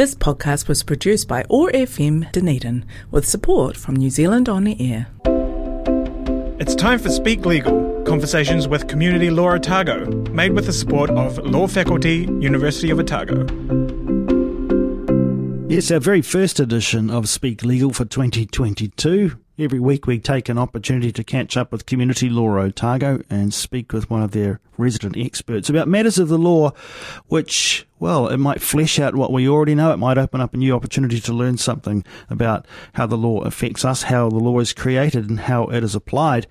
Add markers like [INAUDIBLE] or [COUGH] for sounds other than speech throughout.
This podcast was produced by OAR FM Dunedin with support from New Zealand On the Air. It's time for Speak Legal, conversations with Community Law Otago, made with the support of Law Faculty, University of Otago. Yes, our very first edition of Speak Legal for 2022. Every week we take an opportunity to catch up with Community Law Otago and speak with one of their resident experts about matters of the law, which, well, it might flesh out what we already know. It might open up a new opportunity to learn something about how the law affects us, how the law is created and how it is applied.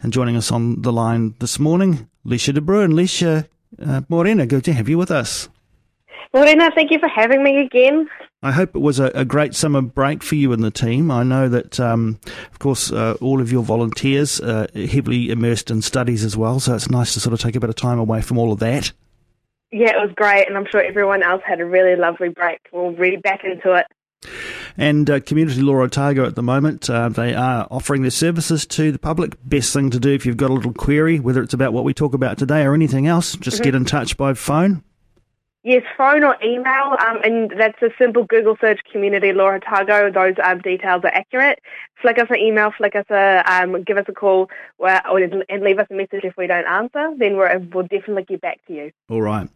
And joining us on the line this morning, Lecia de Bruin. Lecia uh, Morena, good to have you with us. Morena, thank you for having me again. I hope it was a, a, great summer break for you and the team. I know that, um, of course, uh, all of your volunteers are heavily immersed in studies as well, so it's nice to sort of take a bit of time away from all of that. Yeah, it was great, and I'm sure everyone else had a really lovely break. We're really back into it. And uh, Community Law Otago at the moment, uh, they are offering their services to the public. Best thing to do if you've got a little query, whether it's about what we talk about today or anything else, just mm-hmm. get in touch by phone Yes, phone or email, um, and that's a simple Google search, Community Law Otago. Those um, details are accurate. Flick us an email, flick us a, um, give us a call, or, and leave us a message if we don't answer. Then we will definitely get back to you. All right.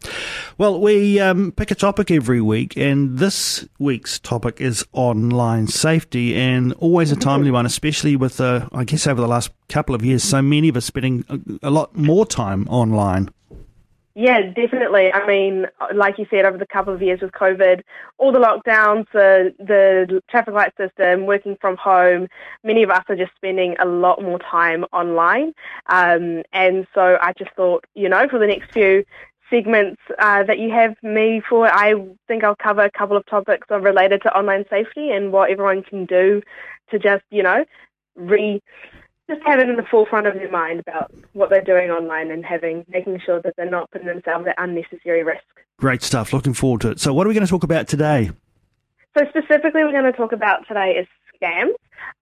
Well, we um, pick a topic every week, and this week's topic is online safety, and always a timely one, especially with, uh, I guess, over the last couple of years, so many of us spending a, a lot more time online. Yeah, definitely. I mean, like you said, over the couple of years with COVID, all the lockdowns, the the traffic light system, working from home, many of us are just spending a lot more time online. Um, and so I just thought, you know, for the next few segments uh, that you have me for, I think I'll cover a couple of topics related to online safety and what everyone can do to just, you know, re just have it in the forefront of their mind about what they're doing online and having making sure that they're not putting themselves at unnecessary risk. Great stuff. Looking forward to it. So, what are we going to talk about today? So, specifically, we're going to talk about today is scams,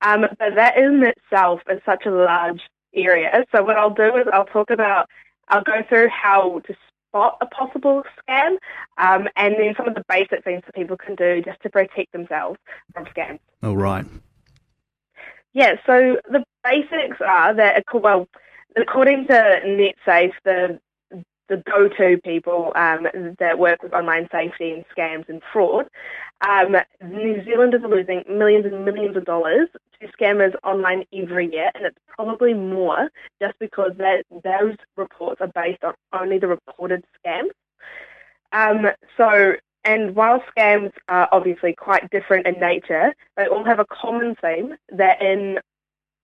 um, but that in itself is such a large area. So, what I'll do is I'll talk about, I'll go through how to spot a possible scam, um, and then some of the basic things that people can do just to protect themselves from scams. All right. Yeah, so the basics are that, well, according to NetSafe, the the go-to people um, that work with online safety and scams and fraud, um, New Zealanders are losing millions and millions of dollars to scammers online every year, and it's probably more just because that those reports are based on only the reported scams. Um, so and while scams are obviously quite different in nature, they all have a common theme that in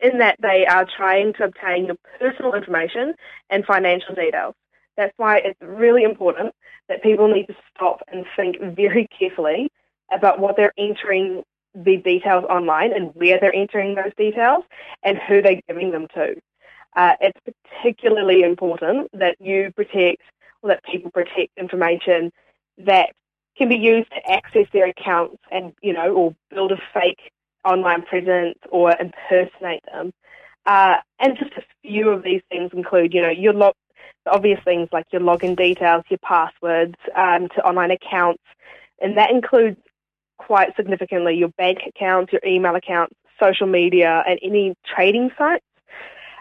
in that they are trying to obtain your personal information and financial details. That's why it's really important that people need to stop and think very carefully about what they're entering the details online and where they're entering those details and who they're giving them to. Uh, it's particularly important that you protect, or that people protect information that can be used to access their accounts and, you know, or build a fake online presence or impersonate them. Uh, and just a few of these things include, you know, your log, obvious things like your login details, your passwords um, to online accounts, and that includes quite significantly your bank accounts, your email accounts, social media, and any trading sites.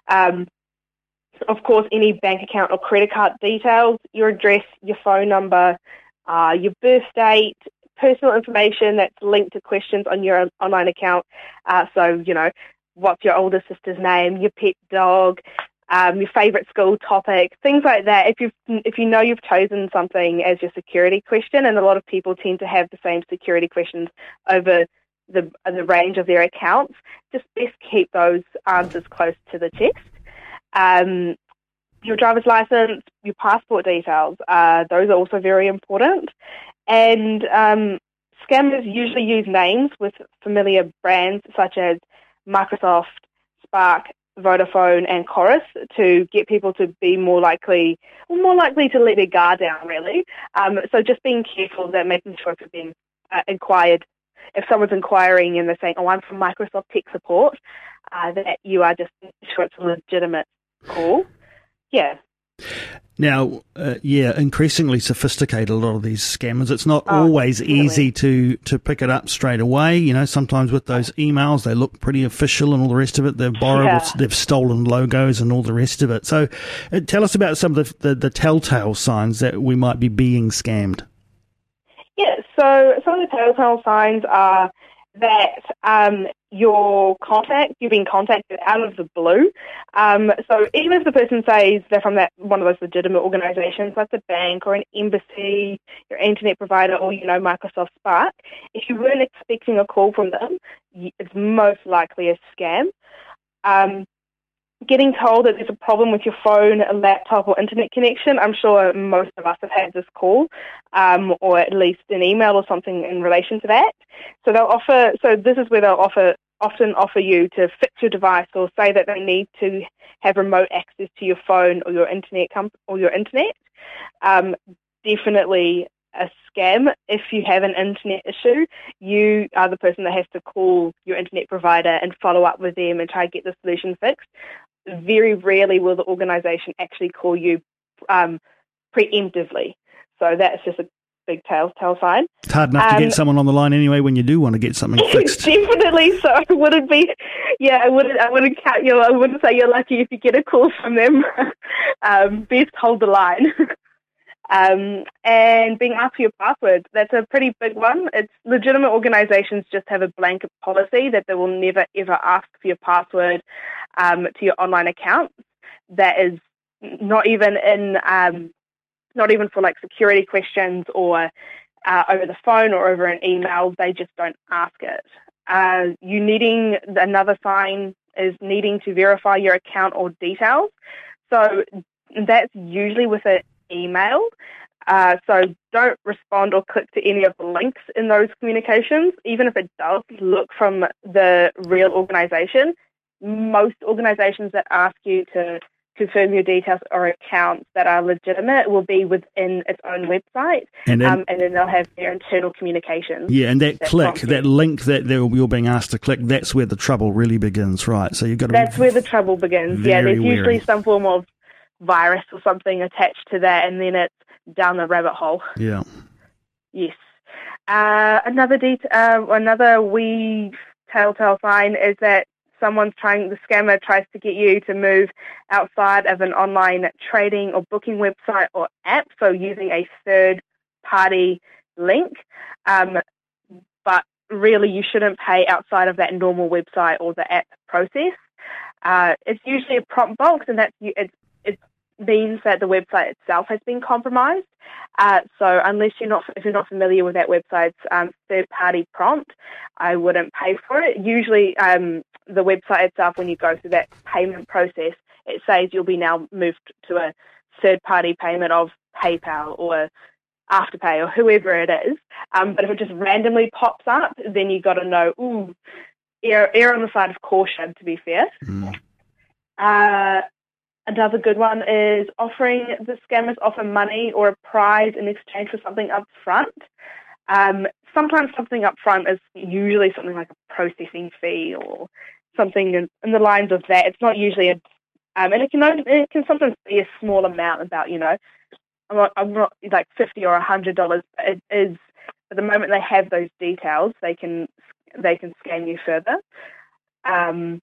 Um, of course, any bank account or credit card details, your address, your phone number, uh, your birth date, personal information that's linked to questions on your online account. Uh, so, you know, what's your older sister's name, your pet dog, um, your favourite school topic, things like that. If you if you know you've chosen something as your security question, and a lot of people tend to have the same security questions over the the range of their accounts, just best keep those answers close to the chest. Um, your driver's license, your passport details, uh, those are also very important. And um, scammers usually use names with familiar brands such as Microsoft, Spark, Vodafone, and Chorus to get people to be more likely, more likely to let their guard down. Really, um, so just being careful that making sure if you're being uh, inquired, if someone's inquiring and they're saying, "Oh, I'm from Microsoft Tech Support," uh, that you are just sure it's a legitimate call. Yeah. Now, uh, yeah, increasingly sophisticated. A lot of these scammers. It's not Oh, always definitely. easy to to pick it up straight away. You know, sometimes with those emails, they look pretty official and all the rest of it. They've borrowed, Yeah. they've stolen logos and all the rest of it. So, uh, tell us about some of the, the the telltale signs that we might be being scammed. Yeah, so some of the telltale signs are that um, your contact, you've been contacted out of the blue. Um, so even if the person says they're from that one of those legitimate organisations, like the bank or an embassy, your internet provider, or you know Microsoft Spark, if you weren't expecting a call from them, it's most likely a scam. Um, getting told that there's a problem with your phone, laptop, or internet connection, I'm sure most of us have had this call um, or at least an email or something in relation to that. So they'll offer. So this is where they'll offer often offer you to fix your device or say that they need to have remote access to your phone or your internet com- or your internet. Um, definitely a scam. If you have an internet issue, you are the person that has to call your internet provider and follow up with them and try to get the solution fixed. Very rarely will the organisation actually call you um, preemptively. So that's just a big telltale sign. It's hard enough to Um, get someone on the line anyway when you do want to get something [LAUGHS] fixed. Definitely. So I wouldn't be. Yeah, I wouldn't. I wouldn't count you. I wouldn't say you're lucky if you get a call from them. [LAUGHS] um, best hold the line. [LAUGHS] um, and being asked for your password. That's a pretty big one. It's legitimate organisations just have a blanket policy that they will never ever ask for your password um, to your online accounts. That is not even in. Um, not even for like security questions or uh, over the phone or over an email. They just don't ask it. Uh, you needing another sign is needing to verify your account or details. So that's usually with an email. Uh, so don't respond or click to any of the links in those communications, even if it does look from the real organisation. Most organisations that ask you to confirm your details or accounts that are legitimate will be within its own website, And then, um, and then they'll have their internal communications. yeah, and that that click, that link that you're being asked to click, that's where the trouble really begins, right? So you've got to That's where the trouble begins. yeah, there's usually wary. some form of virus or something attached to that, and then it's down the rabbit hole. yeah. Yes. Uh, another det- uh, another wee telltale sign is that someone's trying, the scammer tries to get you to move outside of an online trading or booking website or app, so using a third party link. Um, but really, you shouldn't pay outside of that normal website or the app process. Uh, it's usually a prompt box, and that's it's It means that the website itself has been compromised. Uh, so unless you're not, if you're not familiar with that website's um, third-party prompt, I wouldn't pay for it. Usually, um, the website itself, when you go through that payment process, it says you'll be now moved to a third-party payment of PayPal or Afterpay or whoever it is. Um, but if it just randomly pops up, then you've got to know, ooh, err, err on the side of caution. To be fair. Mm. Uh, another good one is offering the scammers offer money or a prize in exchange for something up front. Um, sometimes something up front is usually something like a processing fee or something in, the lines of that. It's not usually a, um, and it can only, it can sometimes be a small amount, about you know, I'm not, I'm not like fifty or a hundred dollars. It is at the moment they have those details, they can they can scam you further. Um,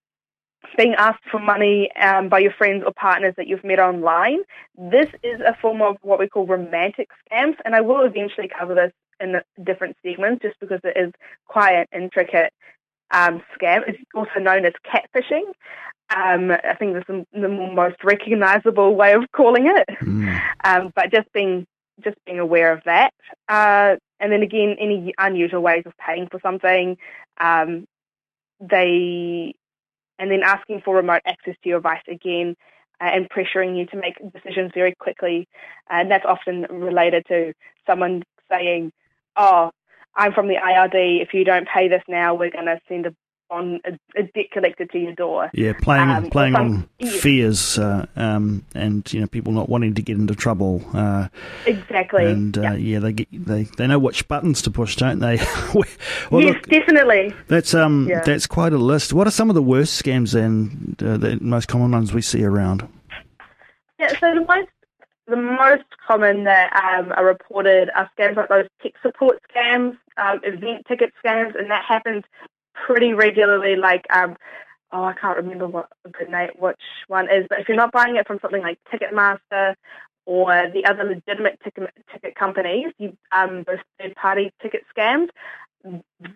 being asked for money um, by your friends or partners that you've met online. This is a form of what we call romantic scams, and I will eventually cover this in the different segments just because it is quite an intricate um, scam. It's also known as catfishing. Um, I think this is the most recognizable way of calling it. Mm. Um, but just being just being aware of that, uh, and then again, any unusual ways of paying for something, um, they, and then asking for remote access to your device again, uh, and pressuring you to make decisions very quickly, and that's often related to someone saying, "Oh, I'm from the IRD. If you don't pay this now, we're going to send a on a, a debt collector to your door." Yeah, playing Um, playing some- on yeah. fears, uh, um, and you know people not wanting to get into trouble. Uh, Exactly. and uh, Yeah. yeah, they get they they know which buttons to push, don't they? [LAUGHS] well, yes, look, definitely. that's um Yeah. that's quite a list. What are some of the worst scams and uh, the most common ones we see around? Yeah, so the most the most common that um, are reported are scams like those tech support scams, um, event ticket scams, and that happens pretty regularly. Like, um, oh, I can't remember what the name, which one is, but if you're not buying it from something like Ticketmaster or the other legitimate ticket, ticket companies, you, um, those third-party ticket scams,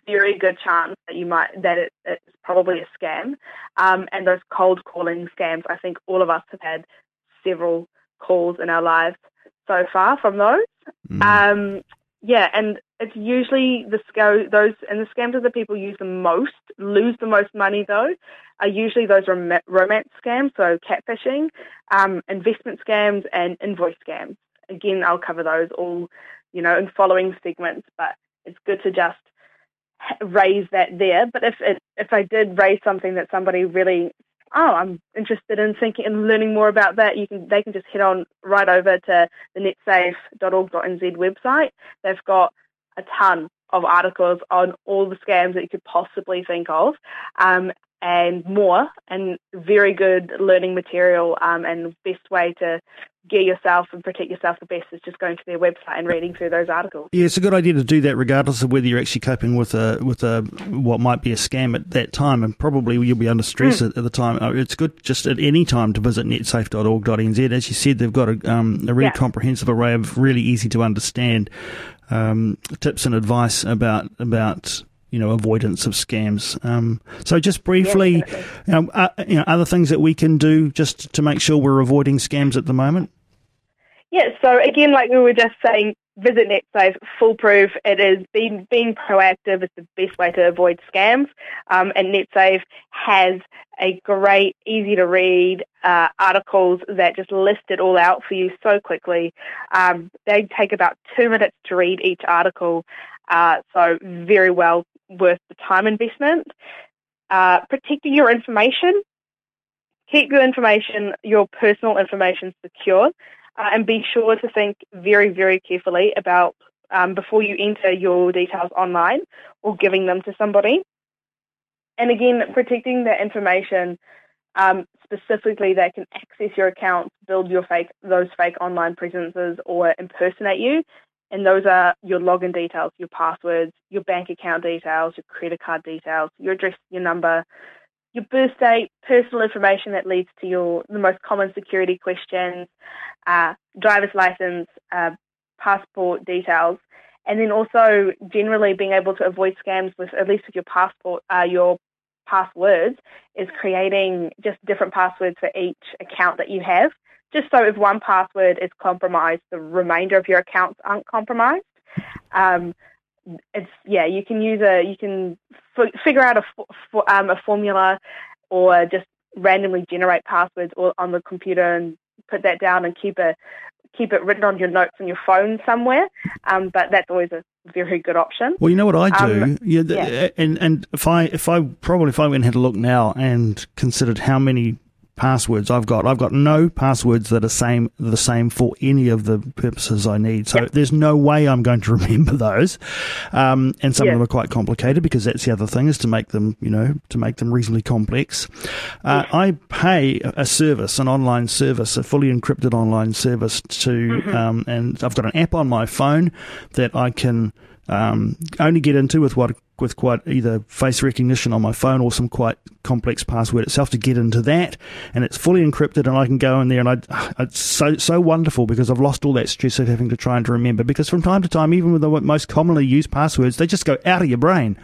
very good chance that you might that it, it's probably a scam. Um, and those cold calling scams, I think all of us have had several calls in our lives so far from those. Mm. Um, yeah, and it's usually the those and the scams that the people use the most, lose the most money though, are usually those rom- romance scams, so catfishing, um, investment scams, and invoice scams. Again, I'll cover those all, you know, in following segments. But it's good to just raise that there. But if it, if I did raise something that somebody really oh, I'm interested in thinking and learning more about that, you can they can just head on right over to the netsafe.org.nz website. They've got a ton of articles on all the scams that you could possibly think of. Um, and more, and very good learning material. Um, and the best way to gear yourself and protect yourself the best is just going to their website and reading through those articles. Yeah, it's a good idea to do that, regardless of whether you're actually coping with a with a what might be a scam at that time, and probably you'll be under stress mm. at, at, the time. Uh, it's good just at any time to visit netsafe.org.nz. As you said, they've got a, um, a really yeah. comprehensive array of really easy to understand um, tips and advice about about you know, avoidance of scams. Um, so just briefly, you know, uh, you know, other things that we can do just to make sure we're avoiding scams at the moment. Yeah. So again, like we were just saying, visit NetSafe, foolproof. It is being being proactive is the best way to avoid scams. Um, and NetSafe has a great, easy to read uh, articles that just list it all out for you so quickly. Um, they take about two minutes to read each article, uh, so very well worth the time investment. Uh, protecting your information. Keep your information, your personal information secure, uh, and be sure to think very, very carefully about um, before you enter your details online or giving them to somebody. And again, protecting that information um, specifically that can access your accounts, build your fake those fake online presences, or impersonate you and those are your login details, your passwords, your bank account details, your credit card details, your address, your number, your birth date, personal information that leads to your the most common security questions, uh, driver's license, uh, passport details, and then also generally being able to avoid scams with at least with your passport, uh, your passwords is creating just different passwords for each account that you have just so if one password is compromised, the remainder of your accounts aren't compromised. Um, it's yeah, you can use a you can f- figure out a, f- um, a formula or just randomly generate passwords or on the computer and put that down and keep a keep it written on your notes on your phone somewhere. Um, but that's always a very good option. Well, you know what I do, um, yeah, the, yeah, and and if I if I probably if I went and had a look now and considered how many passwords I've got. I've got no passwords that are same the same for any of the purposes I need. So yep. there's no way I'm going to [LAUGHS] remember those. Um, and some yep. of them are quite complicated because that's the other thing is to make them, you know, to make them reasonably complex. Uh, yep. I pay a service, an online service, a fully encrypted online service to, mm-hmm. um, and I've got an app on my phone that I can um, only get into with what with quite either face recognition on my phone or some quite complex password itself to get into that, and it's fully encrypted, and I can go in there, and I, [SIGHS] it's so so wonderful because I've lost all that stress of having to try and to remember. Because from time to time, even with the most commonly used passwords, they just go out of your brain.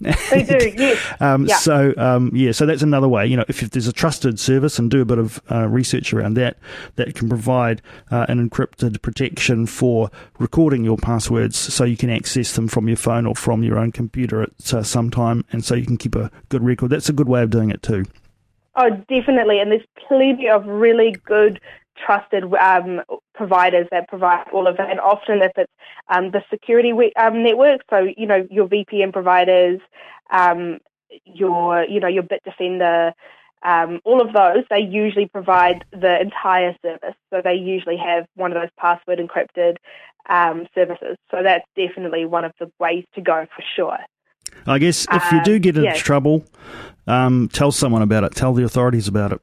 They do, [LAUGHS] yes. um, yeah. So um, yeah, so that's another way. You know, if, if there's a trusted service and do a bit of uh, research around that, that can provide uh, an encrypted protection for recording your passwords, so you can access them from your phone or from your own computer at uh, some time, and so you can keep a good record. That's a good way of doing it too. Oh, definitely, and there's plenty of really good trusted um, providers that provide all of that. And often, if it's um, the security um, network, so you know your VPN providers, um, your you know your Bitdefender, um, all of those, they usually provide the entire service. So they usually have one of those password encrypted um, services. So that's definitely one of the ways to go for sure. I guess if you do get into trouble, um, tell someone about it. Tell the authorities about it.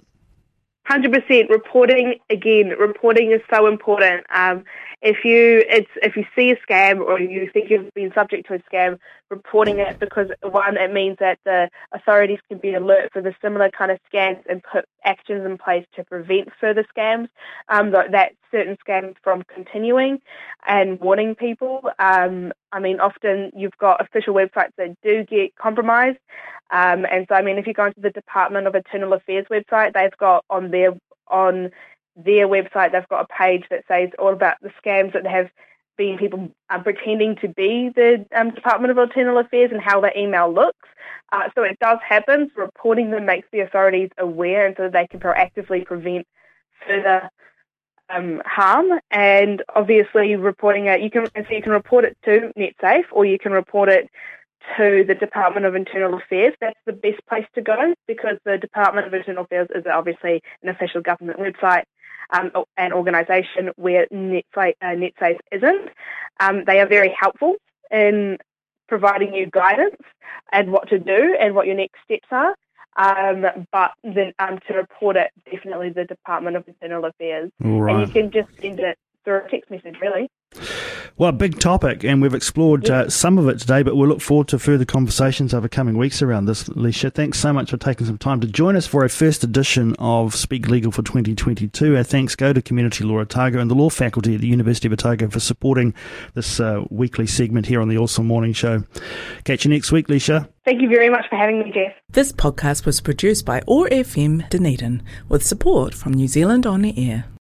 Hundred percent. Reporting again. Reporting is so important. Um, if you it's if you see a scam or you think you've been subject to a scam, reporting it because one it means that the authorities can be alert for the similar kind of scams and put actions in place to prevent further scams. Um, that certain scams from continuing and warning people. Um, I mean, often you've got official websites that do get compromised. Um, and so, I mean, if you go into the Department of Internal Affairs website, they've got on their on their website, they've got a page that says all about the scams that have been people uh, pretending to be the um, Department of Internal Affairs and how the email looks. Uh, so it does happen. Reporting them makes the authorities aware, and so they can proactively prevent further um, harm. And obviously, reporting it, you can so you can report it to NetSafe, or you can report it to the Department of Internal Affairs. That's the best place to go because the Department of Internal Affairs is obviously an official government website um, an organisation where NetSafe, uh, NetSafe isn't. Um, they are very helpful in providing you guidance and what to do and what your next steps are. Um, but then um, to report it, definitely the Department of Internal Affairs. Right. And you can just send it through a text message, really. Well, a big topic, and we've explored uh, some of it today, but we'll look forward to further conversations over coming weeks around this, Leisha. Thanks so much for taking some time to join us for our first edition of Speak Legal for 2022. Our thanks go to Community Law Otago and the Law Faculty at the University of Otago for supporting this uh, weekly segment here on the Awesome Morning Show. Catch you next week, Leisha. Thank you very much for having me, Jeff. This podcast was produced by OAR FM Dunedin with support from New Zealand On the Air.